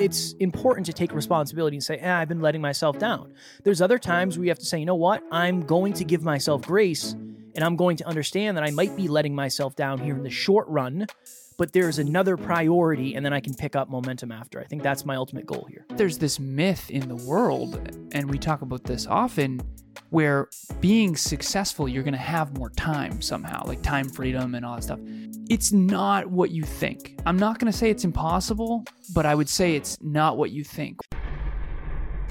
it's important to take responsibility and say, eh, I've been letting myself down. There's other times where you have to say, you know what? I'm going to give myself grace and I'm going to understand that I might be letting myself down here in the short run, but there's another priority and then I can pick up momentum after. I think that's my ultimate goal here. There's this myth in the world, and we talk about this often, where being successful, you're going to have more time somehow, like time freedom and all that stuff. It's not what you think. I'm not going to say it's impossible, but I would say it's not what you think.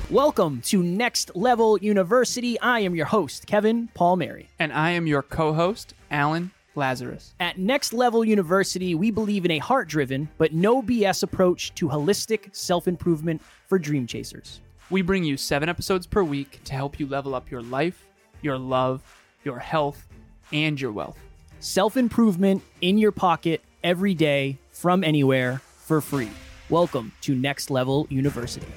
Welcome to Next Level University. I am your host, Kevin Palmieri. And I am your co host, Alan Lazaros. At Next Level University, we believe in a heart driven, but no BS approach to holistic self improvement for dream chasers. We bring you seven episodes per week to help you level up your life, your love, your health, and your wealth. Self improvement in your pocket every day from anywhere for free. Welcome to Next Level University.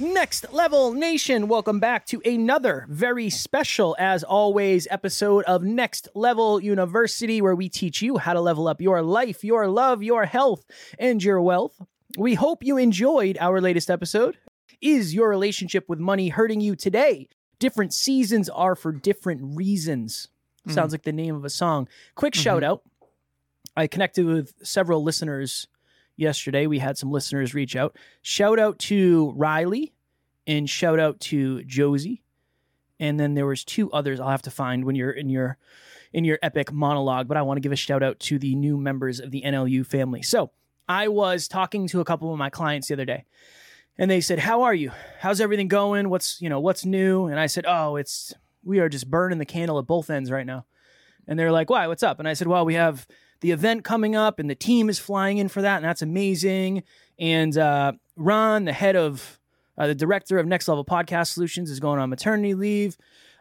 Next Level Nation, welcome back to another very special, as always, episode of Next Level University, where we teach you how to level up your life, your love, your health, and your wealth. We hope you enjoyed our latest episode. Is your relationship with money hurting you today? Different seasons are for different reasons. Mm. Sounds like the name of a song. Quick mm-hmm. shout out. I connected with several listeners yesterday. We had some listeners reach out. Shout out to Riley and shout out to Josie. And then there was two others I'll have to find when you're in your in your epic monologue, but I want to give a shout out to the new members of the NLU family. So, I was talking to a couple of my clients the other day. And they said, "How are you? How's everything going? What's, you know, what's new?" And I said, "Oh, it's we are just burning the candle at both ends right now." And they're like, "Why? What's up?" And I said, "Well, we have the event coming up, and the team is flying in for that, and that's amazing. And uh, Ron, the head of uh, the director of Next Level Podcast Solutions, is going on maternity leave.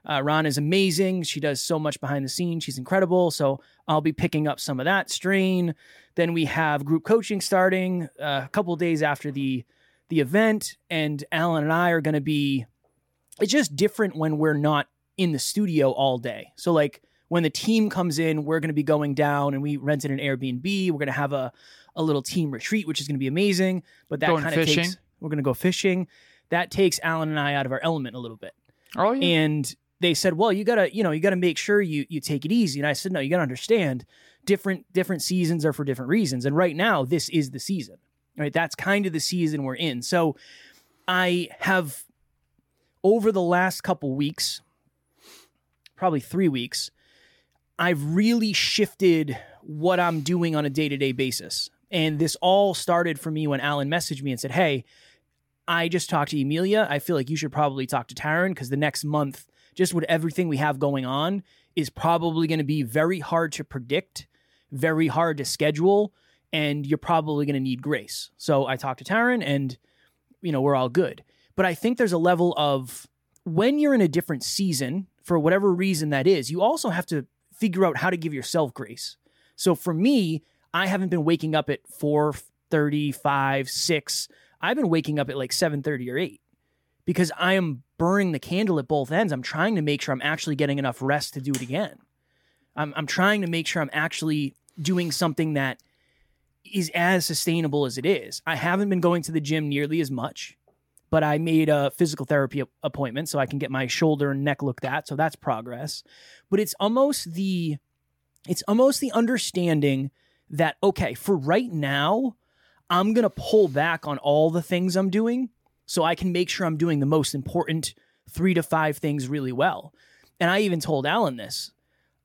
Uh, Ron is amazing. She does so much behind the scenes. She's incredible. So I'll be picking up some of that strain. Then we have group coaching starting uh, a couple days after the the event, and Alan and I are going to be. It's just different when we're not in the studio all day. So like when the team comes in, we're going to be going down and we rented an Airbnb. We're going to have a, a little team retreat, which is going to be amazing. But that kind of takes, we're going to go fishing. That takes Alan and I out of our element a little bit. Oh, yeah. And they said, well, you gotta, you know, you gotta make sure you, you take it easy. And I said, no, you gotta understand different, different seasons are for different reasons. And right now, this is the season, right? That's kind of the season we're in. So I have over the last couple weeks, probably three weeks, I've really shifted what I'm doing on a day to day basis. And this all started for me when Alan messaged me and said, Hey, I just talked to Emilia. I feel like you should probably talk to Taryn because the next month, just with everything we have going on, is probably going to be very hard to predict, very hard to schedule, and you're probably going to need grace. So I talked to Taryn and, you know, we're all good. But I think there's a level of when you're in a different season, for whatever reason that is, you also have to figure out how to give yourself grace. So for me, I haven't been waking up at 4:35, 6. I've been waking up at like 7:30 or 8 because I am burning the candle at both ends. I'm trying to make sure I'm actually getting enough rest to do it again. I'm, I'm trying to make sure I'm actually doing something that is as sustainable as it is. I haven't been going to the gym nearly as much, but I made a physical therapy appointment so I can get my shoulder and neck looked at. So that's progress but it's almost the it's almost the understanding that okay, for right now, I'm going to pull back on all the things I'm doing so I can make sure I'm doing the most important 3 to 5 things really well. And I even told Alan this.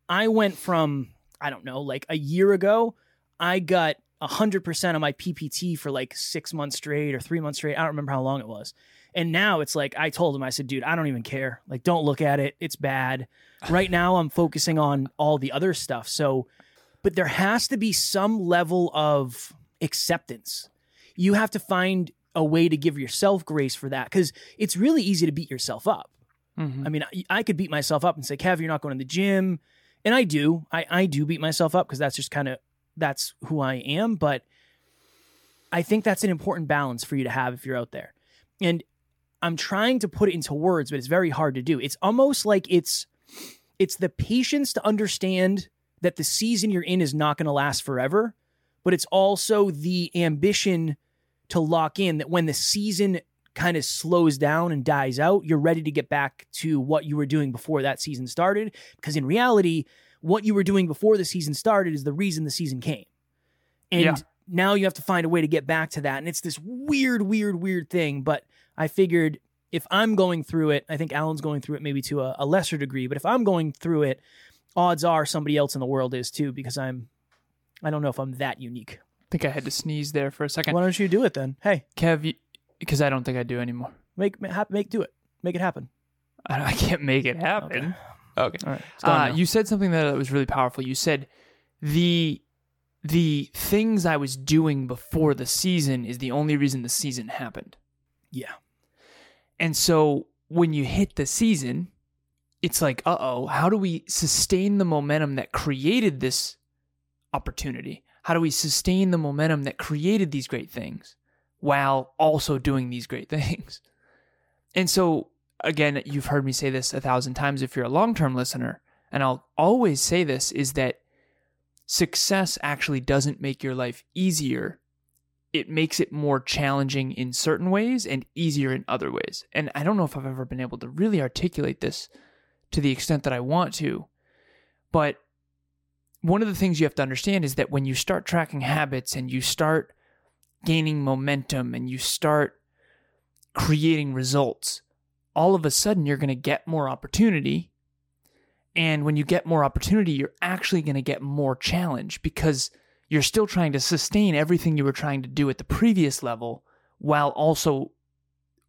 I went from I don't know, like a year ago, I got 100% of my PPT for like 6 months straight or 3 months straight. I don't remember how long it was. And now it's like I told him, I said, dude, I don't even care. Like, don't look at it. It's bad. Right now, I'm focusing on all the other stuff. So, but there has to be some level of acceptance. You have to find a way to give yourself grace for that because it's really easy to beat yourself up. Mm-hmm. I mean, I, I, could beat myself up and say, Kev, you're not going to the gym. And I do. I, I do beat myself up because that's just kind of that's who I am. But I think that's an important balance for you to have if you're out there. And I'm trying to put it into words, but it's very hard to do. It's almost like it's it's the patience to understand that the season you're in is not going to last forever, but it's also the ambition to lock in that when the season kind of slows down and dies out, you're ready to get back to what you were doing before that season started. Because in reality, what you were doing before the season started is the reason the season came. And Yeah. now you have to find a way to get back to that. And it's this weird, weird, weird thing. But I figured if I'm going through it, I think Alan's going through it maybe to a, a lesser degree, but if I'm going through it, odds are somebody else in the world is too, because I'm, I don't know if I'm that unique. I think I had to sneeze there for a second. Why don't you do it then? Hey, Kev, because I don't think I do anymore. make, make, do it. Make it happen. I, I can't make it happen. Okay. All right. Uh, you said something that was really powerful. You said the the things I was doing before the season is the only reason the season happened. yeah. And so when you hit the season, it's like, uh oh, how do we sustain the momentum that created this opportunity? How do we sustain the momentum that created these great things while also doing these great things? And so, again, you've heard me say this a thousand times if you're a long term listener, and I'll always say this is that success actually doesn't make your life easier it makes it more challenging in certain ways and easier in other ways. And I don't know if I've ever been able to really articulate this to the extent that I want to. But one of the things you have to understand is that when you start tracking habits and you start gaining momentum and you start creating results, all of a sudden you're going to get more opportunity. And when you get more opportunity, you're actually going to get more challenge because you're still trying to sustain everything you were trying to do at the previous level while also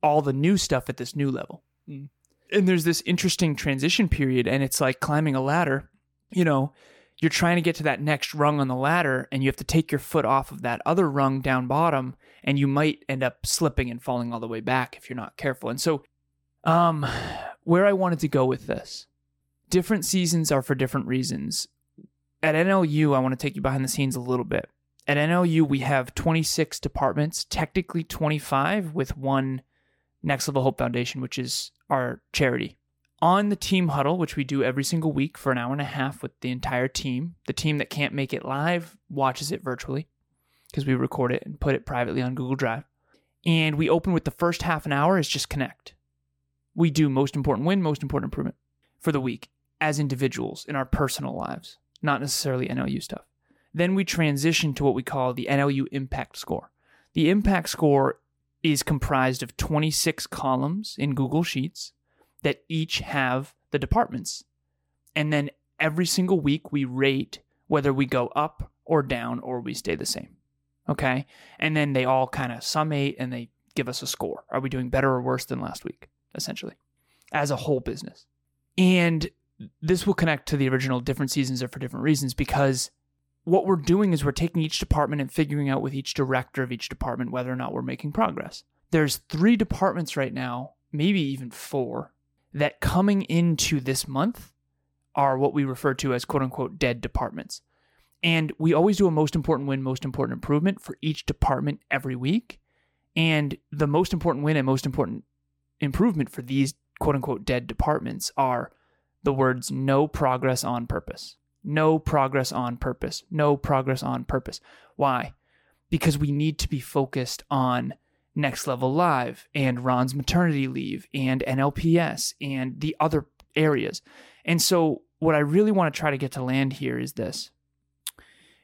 all the new stuff at this new level. Mm. And there's this interesting transition period, and it's like climbing a ladder. You know, you're trying to get to that next rung on the ladder, and you have to take your foot off of that other rung down bottom, and you might end up slipping and falling all the way back if you're not careful. And so, um, where I wanted to go with this different seasons are for different reasons at NLU, I want to take you behind the scenes a little bit. At NLU, we have 26 departments, technically 25 with one Next Level Hope Foundation, which is our charity. On the team huddle, which we do every single week for an hour and a half with the entire team, the team that can't make it live watches it virtually because we record it and put it privately on Google Drive. And we open with the first half an hour is just connect. We do most important win, most important improvement for the week as individuals in our personal lives not necessarily NLU stuff. Then we transition to what we call the NLU Impact Score. The Impact Score is comprised of 26 columns in Google Sheets that each have the departments. And then every single week we rate whether we go up or down or we stay the same. Okay? And then they all kind of summate and they give us a score. Are we doing better or worse than last week, essentially, as a whole business? And this will connect to the original different seasons are for different reasons because what we're doing is we're taking each department and figuring out with each director of each department whether or not we're making progress. There's three departments right now, maybe even four, that coming into this month are what we refer to as quote unquote dead departments. And we always do a most important win, most important improvement for each department every week. And the most important win and most important improvement for these quote unquote dead departments are the words no progress on purpose. No progress on purpose. No progress on purpose. Why? Because we need to be focused on Next Level Live and Ron's maternity leave and NLPS and the other areas. And so, what I really want to try to get to land here is this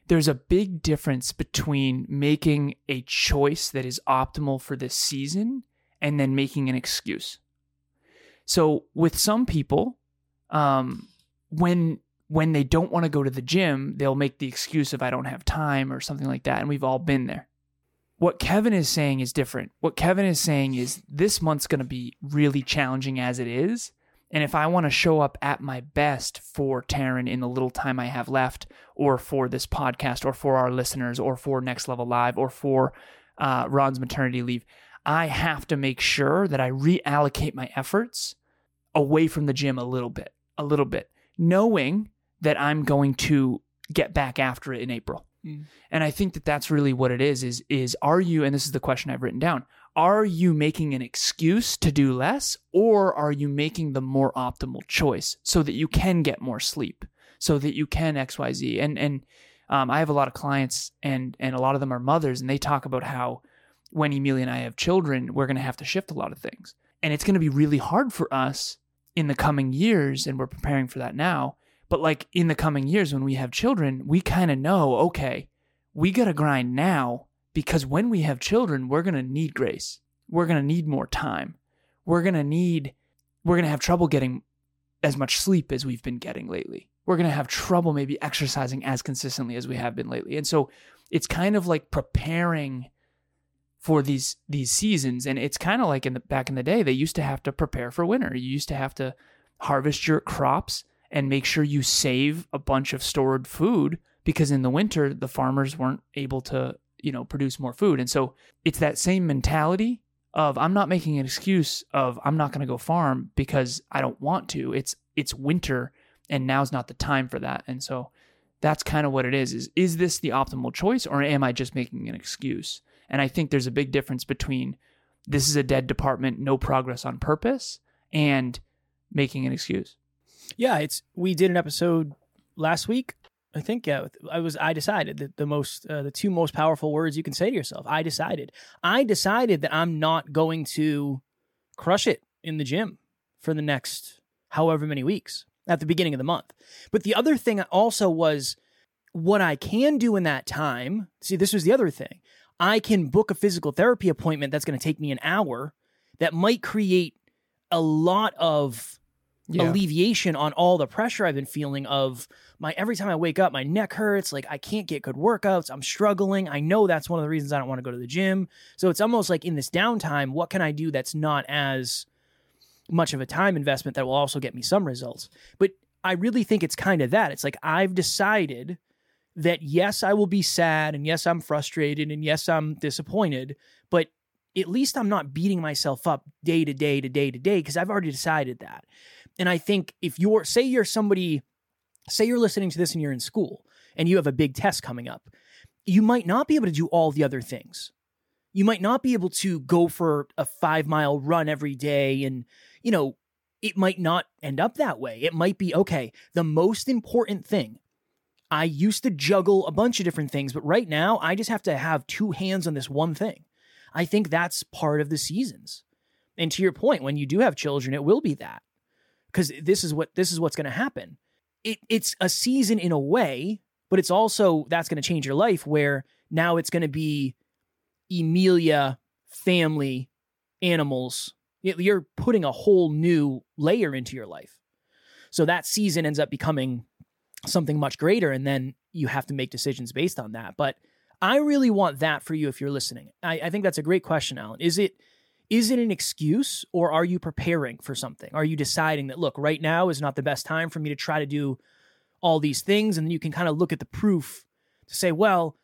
there's a big difference between making a choice that is optimal for this season and then making an excuse. So, with some people, um, when when they don't want to go to the gym, they'll make the excuse of I don't have time or something like that, and we've all been there. What Kevin is saying is different. What Kevin is saying is this month's going to be really challenging as it is, and if I want to show up at my best for Taryn in the little time I have left, or for this podcast, or for our listeners, or for Next Level Live, or for uh, Ron's maternity leave, I have to make sure that I reallocate my efforts away from the gym a little bit, a little bit, knowing that I'm going to get back after it in April. Mm. And I think that that's really what it is is is are you and this is the question I've written down, are you making an excuse to do less or are you making the more optimal choice so that you can get more sleep, so that you can XYZ and and um, I have a lot of clients and and a lot of them are mothers and they talk about how when Emilia and I have children, we're going to have to shift a lot of things. And it's going to be really hard for us in the coming years. And we're preparing for that now. But like in the coming years, when we have children, we kind of know, okay, we got to grind now because when we have children, we're going to need grace. We're going to need more time. We're going to need, we're going to have trouble getting as much sleep as we've been getting lately. We're going to have trouble maybe exercising as consistently as we have been lately. And so it's kind of like preparing for these these seasons and it's kind of like in the back in the day they used to have to prepare for winter. You used to have to harvest your crops and make sure you save a bunch of stored food because in the winter the farmers weren't able to, you know, produce more food. And so it's that same mentality of I'm not making an excuse of I'm not going to go farm because I don't want to. It's it's winter and now's not the time for that. And so that's kind of what it is. Is is this the optimal choice or am I just making an excuse? And I think there's a big difference between this is a dead department, no progress on purpose and making an excuse. Yeah, it's we did an episode last week. I think yeah, I was I decided that the most uh, the two most powerful words you can say to yourself. I decided. I decided that I'm not going to crush it in the gym for the next however many weeks at the beginning of the month. But the other thing also was what I can do in that time. See, this was the other thing. I can book a physical therapy appointment that's going to take me an hour that might create a lot of yeah. alleviation on all the pressure I've been feeling of my every time I wake up, my neck hurts, like I can't get good workouts, I'm struggling. I know that's one of the reasons I don't want to go to the gym. So it's almost like in this downtime, what can I do that's not as much of a time investment that will also get me some results? But I really think it's kind of that. It's like I've decided that yes, I will be sad and yes, I'm frustrated and yes, I'm disappointed, but at least I'm not beating myself up day to day to day to day because I've already decided that. And I think if you're, say, you're somebody, say you're listening to this and you're in school and you have a big test coming up, you might not be able to do all the other things. You might not be able to go for a five mile run every day. And, you know, it might not end up that way. It might be, okay, the most important thing. I used to juggle a bunch of different things, but right now I just have to have two hands on this one thing. I think that's part of the seasons. And to your point, when you do have children, it will be that because this is what this is what's going to happen. It, it's a season in a way, but it's also that's going to change your life. Where now it's going to be Emilia, family, animals. You're putting a whole new layer into your life. So that season ends up becoming something much greater, and then you have to make decisions based on that. But I really want that for you if you're listening. I, I think that's a great question, Alan. Is it is it an excuse or are you preparing for something? Are you deciding that, look, right now is not the best time for me to try to do all these things? And then you can kind of look at the proof to say, well,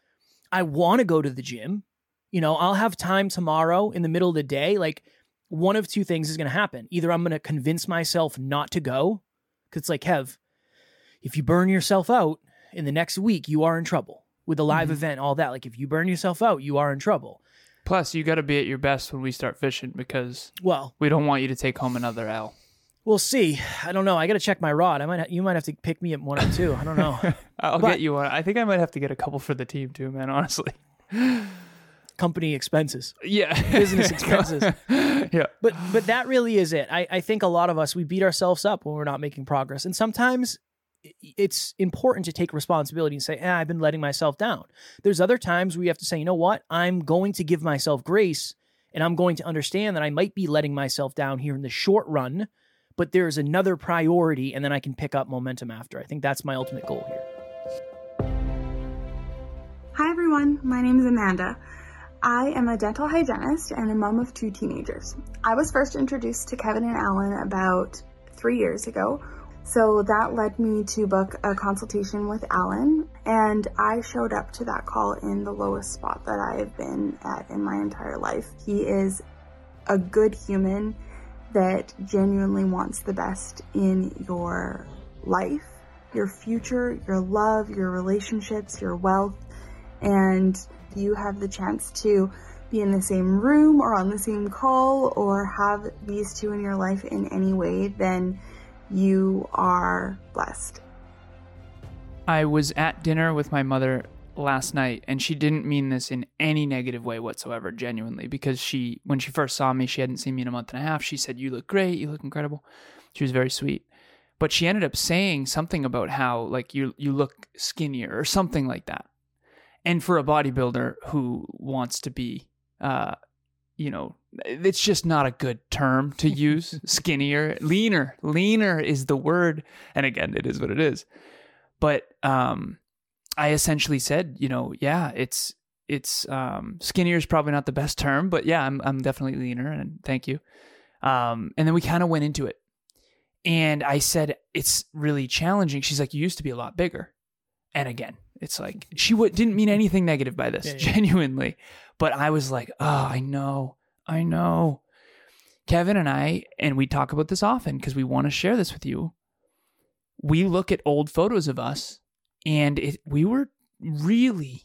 I want to go to the gym. You know, I'll have time tomorrow in the middle of the day. Like, one of two things is going to happen. Either I'm going to convince myself not to go, because it's like, Kev, if you burn yourself out in the next week, you are in trouble with a live mm-hmm. event, all that. Like, if you burn yourself out, you are in trouble. Plus, you got to be at your best when we start fishing because well, we don't want you to take home another L. We'll see. I don't know. I got to check my rod. I might. Ha- you might have to pick me up one or two. I don't know. I'll but, get you one. I think I might have to get a couple for the team too, man. Honestly. Company expenses. Yeah. Business expenses. yeah. But but that really is it. I, I think a lot of us we beat ourselves up when we're not making progress. And sometimes it's important to take responsibility and say, eh, I've been letting myself down. There's other times where you have to say, you know what? I'm going to give myself grace and I'm going to understand that I might be letting myself down here in the short run, but there's another priority and then I can pick up momentum after. I think that's my ultimate goal here. Hi, everyone. My name is Amanda. I am a dental hygienist and a mom of two teenagers. I was first introduced to Kevin and Alan about three years ago so that led me to book a consultation with Alan, and I showed up to that call in the lowest spot that I have been at in my entire life. He is a good human that genuinely wants the best in your life, your future, your love, your relationships, your wealth, and you have the chance to be in the same room or on the same call or have these two in your life in any way, then you are blessed. I was at dinner with my mother last night, and she didn't mean this in any negative way whatsoever, genuinely, because she, when she first saw me, she hadn't seen me in a month and a half. She said, You look great. You look incredible. She was very sweet. But she ended up saying something about how, like, you, you look skinnier or something like that. And for a bodybuilder who wants to be, uh, you know, it's just not a good term to use. Skinnier, leaner, leaner is the word. And again, it is what it is. But um, I essentially said, you know, yeah, it's it's um, skinnier is probably not the best term, but yeah, I'm I'm definitely leaner, and thank you. Um, and then we kind of went into it, and I said it's really challenging. She's like, you used to be a lot bigger, and again, it's like she w- didn't mean anything negative by this, Yeah, yeah. genuinely. But I was like, oh, I know, I know. Kevin and I, and we talk about this often because we want to share this with you. We look at old photos of us, and it we were really,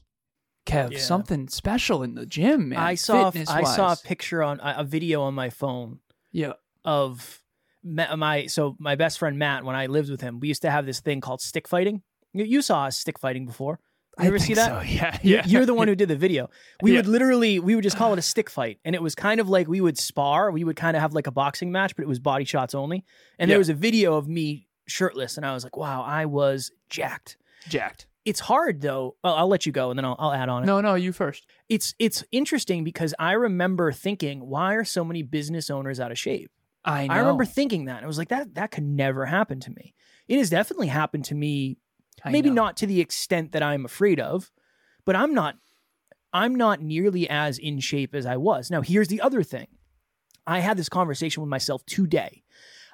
Kev, Yeah. something special in the gym. Man, I saw I saw a picture on a video on my phone Yeah, of my so my best friend Matt when I lived with him. We used to have this thing called stick fighting. You, you saw us stick fighting before. You ever see that? so, Yeah, yeah. You're the one who did the video. We Yeah. would literally, we would just call it a stick fight. And it was kind of like we would spar. We would kind of have like a boxing match, but it was body shots only. And Yeah. there was a video of me shirtless. And I was like, wow, I was jacked. jacked. It's hard though. Well, I'll let you go and then I'll, I'll add on it. No, no, you first. It's, it's interesting because I remember thinking, why are so many business owners out of shape? I know. I remember thinking that. I was like, that, that could never happen to me. It has definitely happened to me I maybe know. not to the extent that I'm afraid of, but I'm not I'm not nearly as in shape as I was. Now, here's the other thing. I had this conversation with myself today.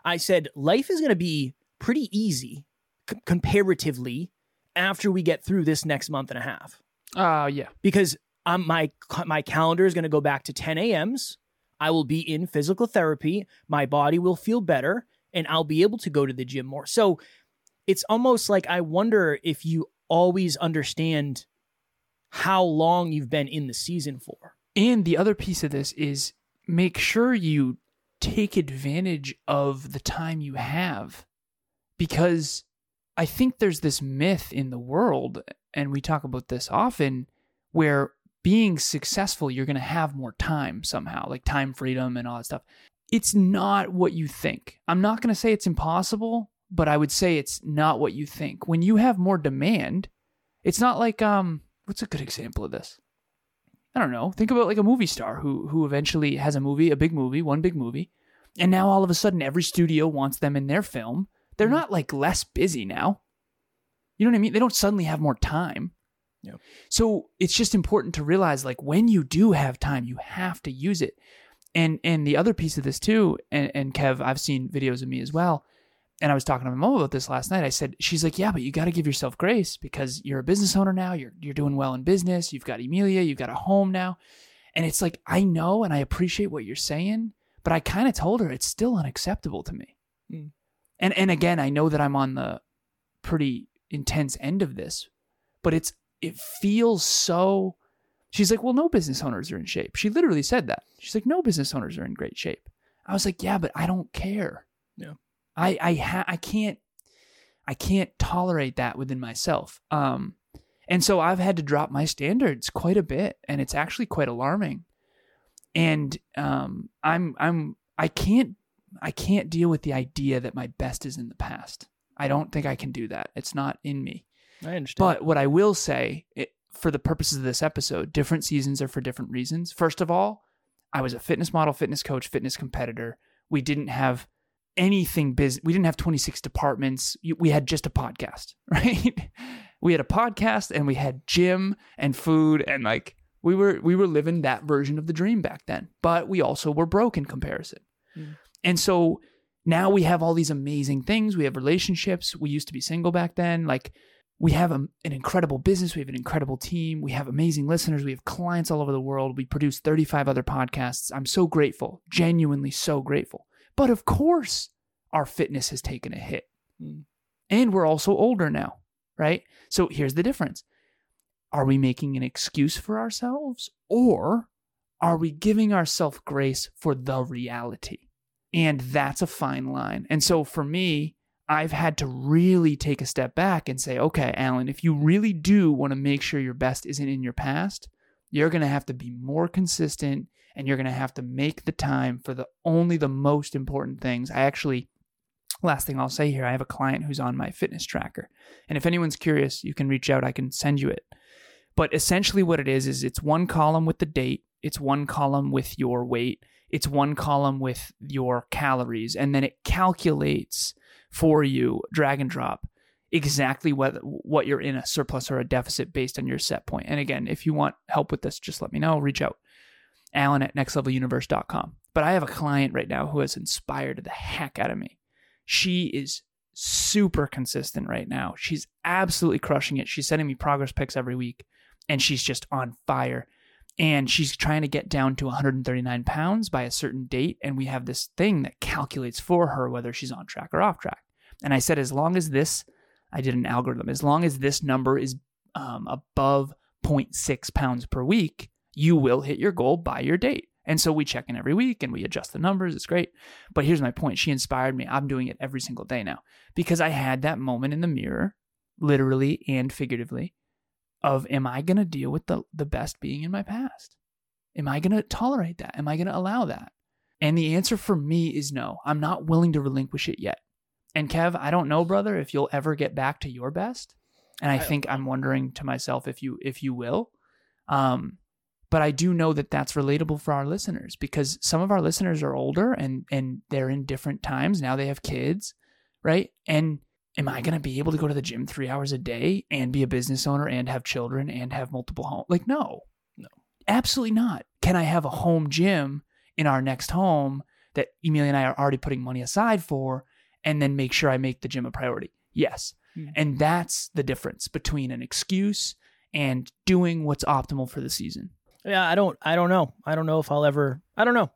I said life is going to be pretty easy c- comparatively after we get through this next month and a half Oh yeah. because um, my my calendar is going to go back to 10 a.m.s. I will be in physical therapy. My body will feel better, and I'll be able to go to the gym more. So it's almost like I wonder if you always understand how long you've been in the season for. And the other piece of this is make sure you take advantage of the time you have because I think there's this myth in the world, and we talk about this often, where being successful, you're going to have more time somehow, like time freedom and all that stuff. It's not what you think. I'm not going to say it's impossible, but I would say it's not what you think. When you have more demand, it's not like, um, what's a good example of this? I don't know. Think about like a movie star who who eventually has a movie, a big movie, one big movie, and now all of a sudden every studio wants them in their film. They're not like less busy now. You know what I mean? They don't suddenly have more time. Yep. So it's just important to realize like when you do have time, you have to use it. And and the other piece of this too, and, and Kev, I've seen videos of me as well. And I was talking to my mom about this last night. I said, she's like, yeah, but you got to give yourself grace because you're a business owner now. You're you're doing well in business. You've got Emilia. You've got a home now. And it's like I know and I appreciate what you're saying, but I kind of told her it's still unacceptable to me. Mm. And and again, I know that I'm on the pretty intense end of this, but it's it feels so. She's like, well, no business owners are in shape. She literally said that. She's like, no business owners are in great shape. I was like, yeah, but I don't care. Yeah. I I ha- I can't I can't tolerate that within myself. Um, and so I've had to drop my standards quite a bit, and it's actually quite alarming. And um, I'm I'm I can't I can't deal with the idea that my best is in the past. I don't think I can do that. It's not in me. I understand. But what I will say, it, for the purposes of this episode, different seasons are for different reasons. First of all, I was a fitness model, fitness coach, fitness competitor. We didn't have anything business. We didn't have 26 departments. We had just a podcast, right? we had a podcast and we had gym and food and like we were we were living that version of the dream back then. But we also were broke in comparison. Mm. And so now we have all these amazing things. We have relationships. We used to be single back then. Like we have a, an incredible business. We have an incredible team. We have amazing listeners. We have clients all over the world. We produce 35 other podcasts. I'm so grateful, genuinely so grateful. But of course, our fitness has taken a hit. Mm. And we're also older now, right? So here's the difference Are we making an excuse for ourselves or are we giving ourselves grace for the reality? And that's a fine line. And so for me, I've had to really take a step back and say, okay, Alan, if you really do want to make sure your best isn't in your past, you're going to have to be more consistent and you're going to have to make the time for the only the most important things. I actually last thing I'll say here, I have a client who's on my fitness tracker. And if anyone's curious, you can reach out, I can send you it. But essentially what it is is it's one column with the date, it's one column with your weight, it's one column with your calories, and then it calculates for you drag and drop exactly what what you're in a surplus or a deficit based on your set point. And again, if you want help with this, just let me know. Reach out. Alan at nextleveluniverse.com. But I have a client right now who has inspired the heck out of me. She is super consistent right now. She's absolutely crushing it. She's sending me progress pics every week and she's just on fire. And she's trying to get down to 139 pounds by a certain date. And we have this thing that calculates for her whether she's on track or off track. And I said, as long as this I did an algorithm. As long as this number is um, above 0.6 pounds per week, you will hit your goal by your date. And so we check in every week and we adjust the numbers. It's great. But here's my point she inspired me. I'm doing it every single day now because I had that moment in the mirror, literally and figuratively, of am I going to deal with the, the best being in my past? Am I going to tolerate that? Am I going to allow that? And the answer for me is no. I'm not willing to relinquish it yet. And Kev, I don't know, brother, if you'll ever get back to your best. And I, I think I'm wondering to myself if you if you will. Um, but I do know that that's relatable for our listeners because some of our listeners are older and and they're in different times now. They have kids, right? And am I going to be able to go to the gym three hours a day and be a business owner and have children and have multiple homes? Like, no, no, absolutely not. Can I have a home gym in our next home that Emilia and I are already putting money aside for and then make sure I make the gym a priority. Yes. Mm-hmm. And that's the difference between an excuse and doing what's optimal for the season. Yeah, I don't I don't know. I don't know if I'll ever I don't know.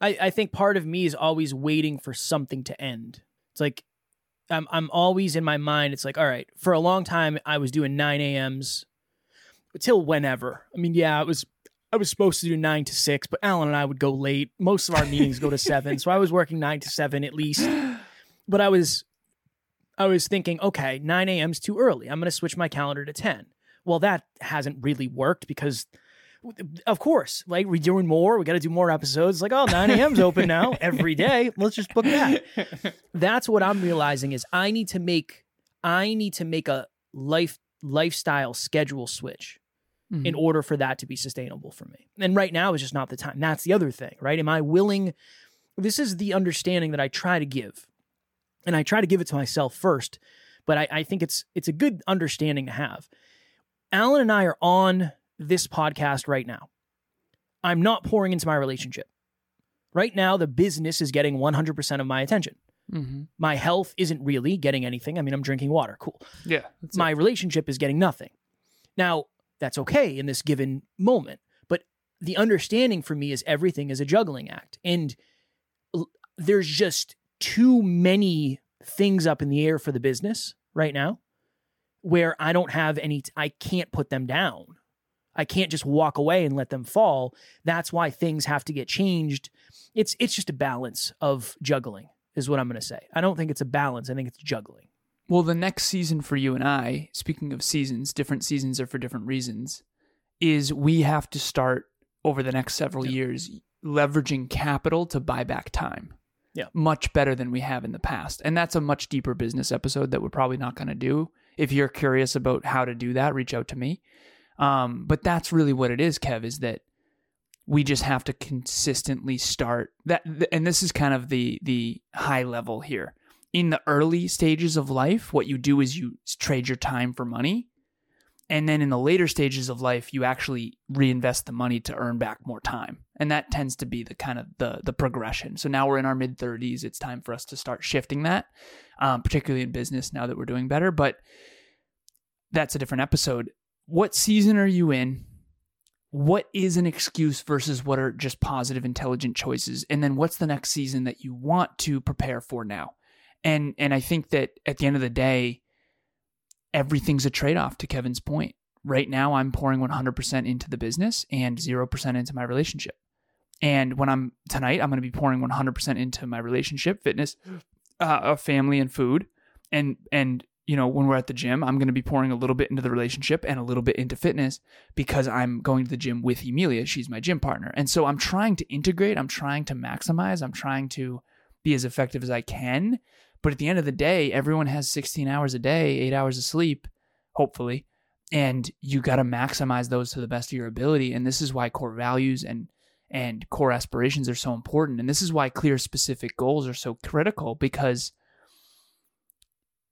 I, I think part of me is always waiting for something to end. It's like I'm I'm always in my mind, it's like, all right, for a long time I was doing nine AMs till whenever. I mean, yeah, it was I was supposed to do nine to six, but Alan and I would go late. Most of our meetings go to seven. So I was working nine to seven at least but I was I was thinking, okay, 9 a.m. is too early. I'm going to switch my calendar to 10. Well, that hasn't really worked because, of course, like we're doing more. We got to do more episodes. Like, oh, 9 a.m.'s open now every day. Let's just book that. That's what I'm realizing is I need to make I need to make a life lifestyle schedule switch mm-hmm. in order for that to be sustainable for me. And right now is just not the time. That's the other thing, right? Am I willing? This is the understanding that I try to give and I try to give it to myself first, but I, I think it's it's a good understanding to have. Alan and I are on this podcast right now. I'm not pouring into my relationship. Right now, the business is getting 100% of my attention. Mm-hmm. My health isn't really getting anything. I mean, I'm drinking water. Cool. Yeah. My it. relationship is getting nothing. Now, that's okay in this given moment. But the understanding for me is everything is a juggling act. And there's just too many things up in the air for the business right now where I don't have any, I can't put them down. I can't just walk away and let them fall. That's why things have to get changed. It's it's just a balance of juggling, is what I'm going to say. I don't think it's a balance. I think it's juggling. Well, the next season for you and I, speaking of seasons, different seasons are for different reasons, is we have to start over the next several yeah. years leveraging capital to buy back time yeah. much better than we have in the past. And that's a much deeper business episode that we're probably not going to do. If you're curious about how to do that, reach out to me. Um, but that's really what it is, Kev, is that we just have to consistently start that and this is kind of the the high level here. In the early stages of life, what you do is you trade your time for money. And then in the later stages of life you actually reinvest the money to earn back more time. And that tends to be the kind of the the progression. So now we're in our mid 30s it's time for us to start shifting that um, particularly in business now that we're doing better. But that's a different episode what season are you in what is an excuse versus what are just positive intelligent choices and then what's the next season that you want to prepare for now and and i think that at the end of the day everything's a trade off to Kevin's point. Right now, I'm pouring 100% into the business and 0% into my relationship. And when I'm tonight, I'm going to be pouring 100% into my relationship, fitness, uh, family and food, and and you know when we're at the gym, I'm going to be pouring a little bit into the relationship and a little bit into fitness because I'm going to the gym with Emilia. She's my gym partner, and so I'm trying to integrate. I'm trying to maximize. I'm trying to be as effective as I can. But at the end of the day, everyone has 16 hours a day, eight hours of sleep, hopefully, and you got to maximize those to the best of your ability. And this is why core values and and core aspirations are so important. And this is why clear specific goals are so critical because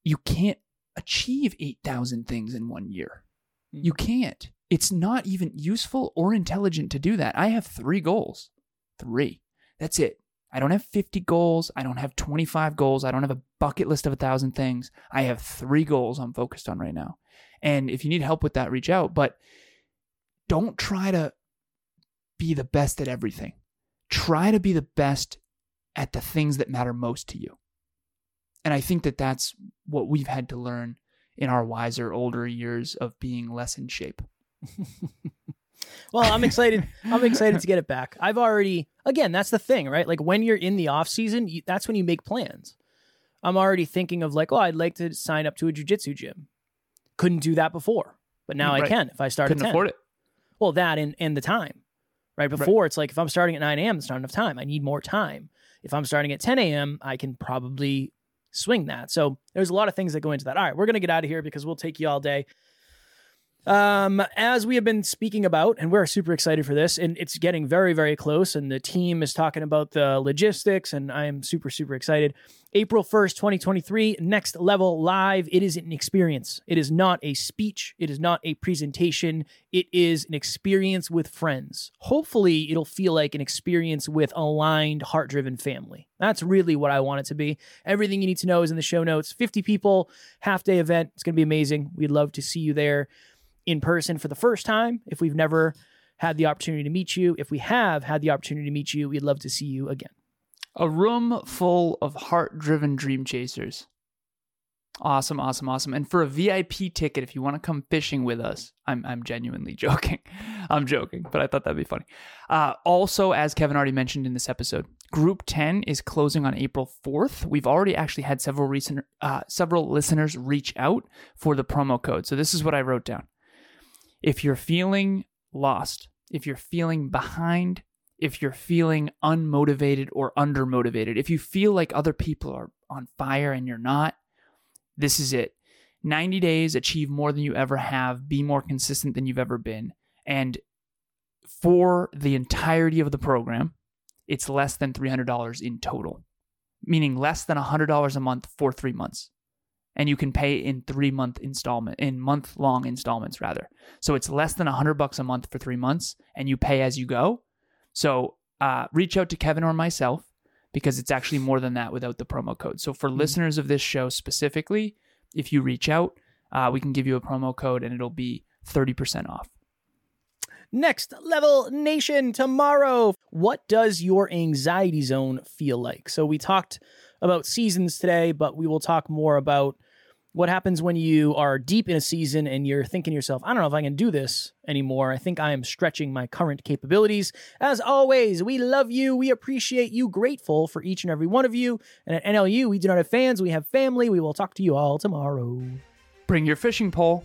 you can't achieve 8,000 things in one year. You mm-hmm. can't. It's not even useful or intelligent to do that. I have three goals. Three. That's it. I don't have 50 goals. I don't have 25 goals. I don't have a bucket list of a thousand things. I have three goals I'm focused on right now. And if you need help with that, reach out. But don't try to be the best at everything. Try to be the best at the things that matter most to you. And I think that that's what we've had to learn in our wiser, older years of being less in shape. well, I'm excited. I'm excited to get it back. I've already, again, that's the thing, right? Like when you're in the off season, you, that's when you make plans. I'm already thinking of like, oh, I'd like to sign up to a jujitsu gym. Couldn't do that before, but now Right. I can if I start Couldn't at 10. afford it. Well, that and, and the time, right? Before it's like if I'm starting at 9 a.m., it's not enough time. I need more time. If I'm starting at 10 a.m., I can probably swing that. So there's a lot of things that go into that. All right, we're going to get out of here because we'll take you all day. Um, as we have been speaking about, and we're super excited for this, and it's getting very, very close, and the team is talking about the logistics, and I am super, super excited. April 1st, 2023, Next Level Live. It is an experience. It is not a speech. It is not a presentation. It is an experience with friends. Hopefully, it'll feel like an experience with aligned, heart driven family. That's really what I want it to be. Everything you need to know is in the show notes. 50 people, half day event. It's going to be amazing. We'd love to see you there in person for the first time. If we've never had the opportunity to meet you, if we have had the opportunity to meet you, we'd love to see you again. A room full of heart driven dream chasers. Awesome, awesome, awesome. And for a VIP ticket, if you want to come fishing with us, I'm, I'm genuinely joking. I'm joking, but I thought that'd be funny. Uh, also, as Kevin already mentioned in this episode, Group 10 is closing on April 4th. We've already actually had several recent, uh, several listeners reach out for the promo code. So this is what I wrote down. If you're feeling lost, if you're feeling behind, if you're feeling unmotivated or undermotivated, if you feel like other people are on fire and you're not, this is it. 90 days, achieve more than you ever have, be more consistent than you've ever been. And for the entirety of the program, it's less than $300 in total, meaning less than $100 a month for three months. And you can pay in three month installment, in month long installments rather. So it's less than 100 bucks a month for three months, and you pay as you go. So uh, reach out to Kevin or myself because it's actually more than that without the promo code. So for listeners of this show specifically, if you reach out, uh, we can give you a promo code and it'll be 30% off. Next Level Nation tomorrow. What does your anxiety zone feel like? So, we talked about seasons today, but we will talk more about what happens when you are deep in a season and you're thinking to yourself, I don't know if I can do this anymore. I think I am stretching my current capabilities. As always, we love you. We appreciate you. Grateful for each and every one of you. And at NLU, we do not have fans, we have family. We will talk to you all tomorrow. Bring your fishing pole.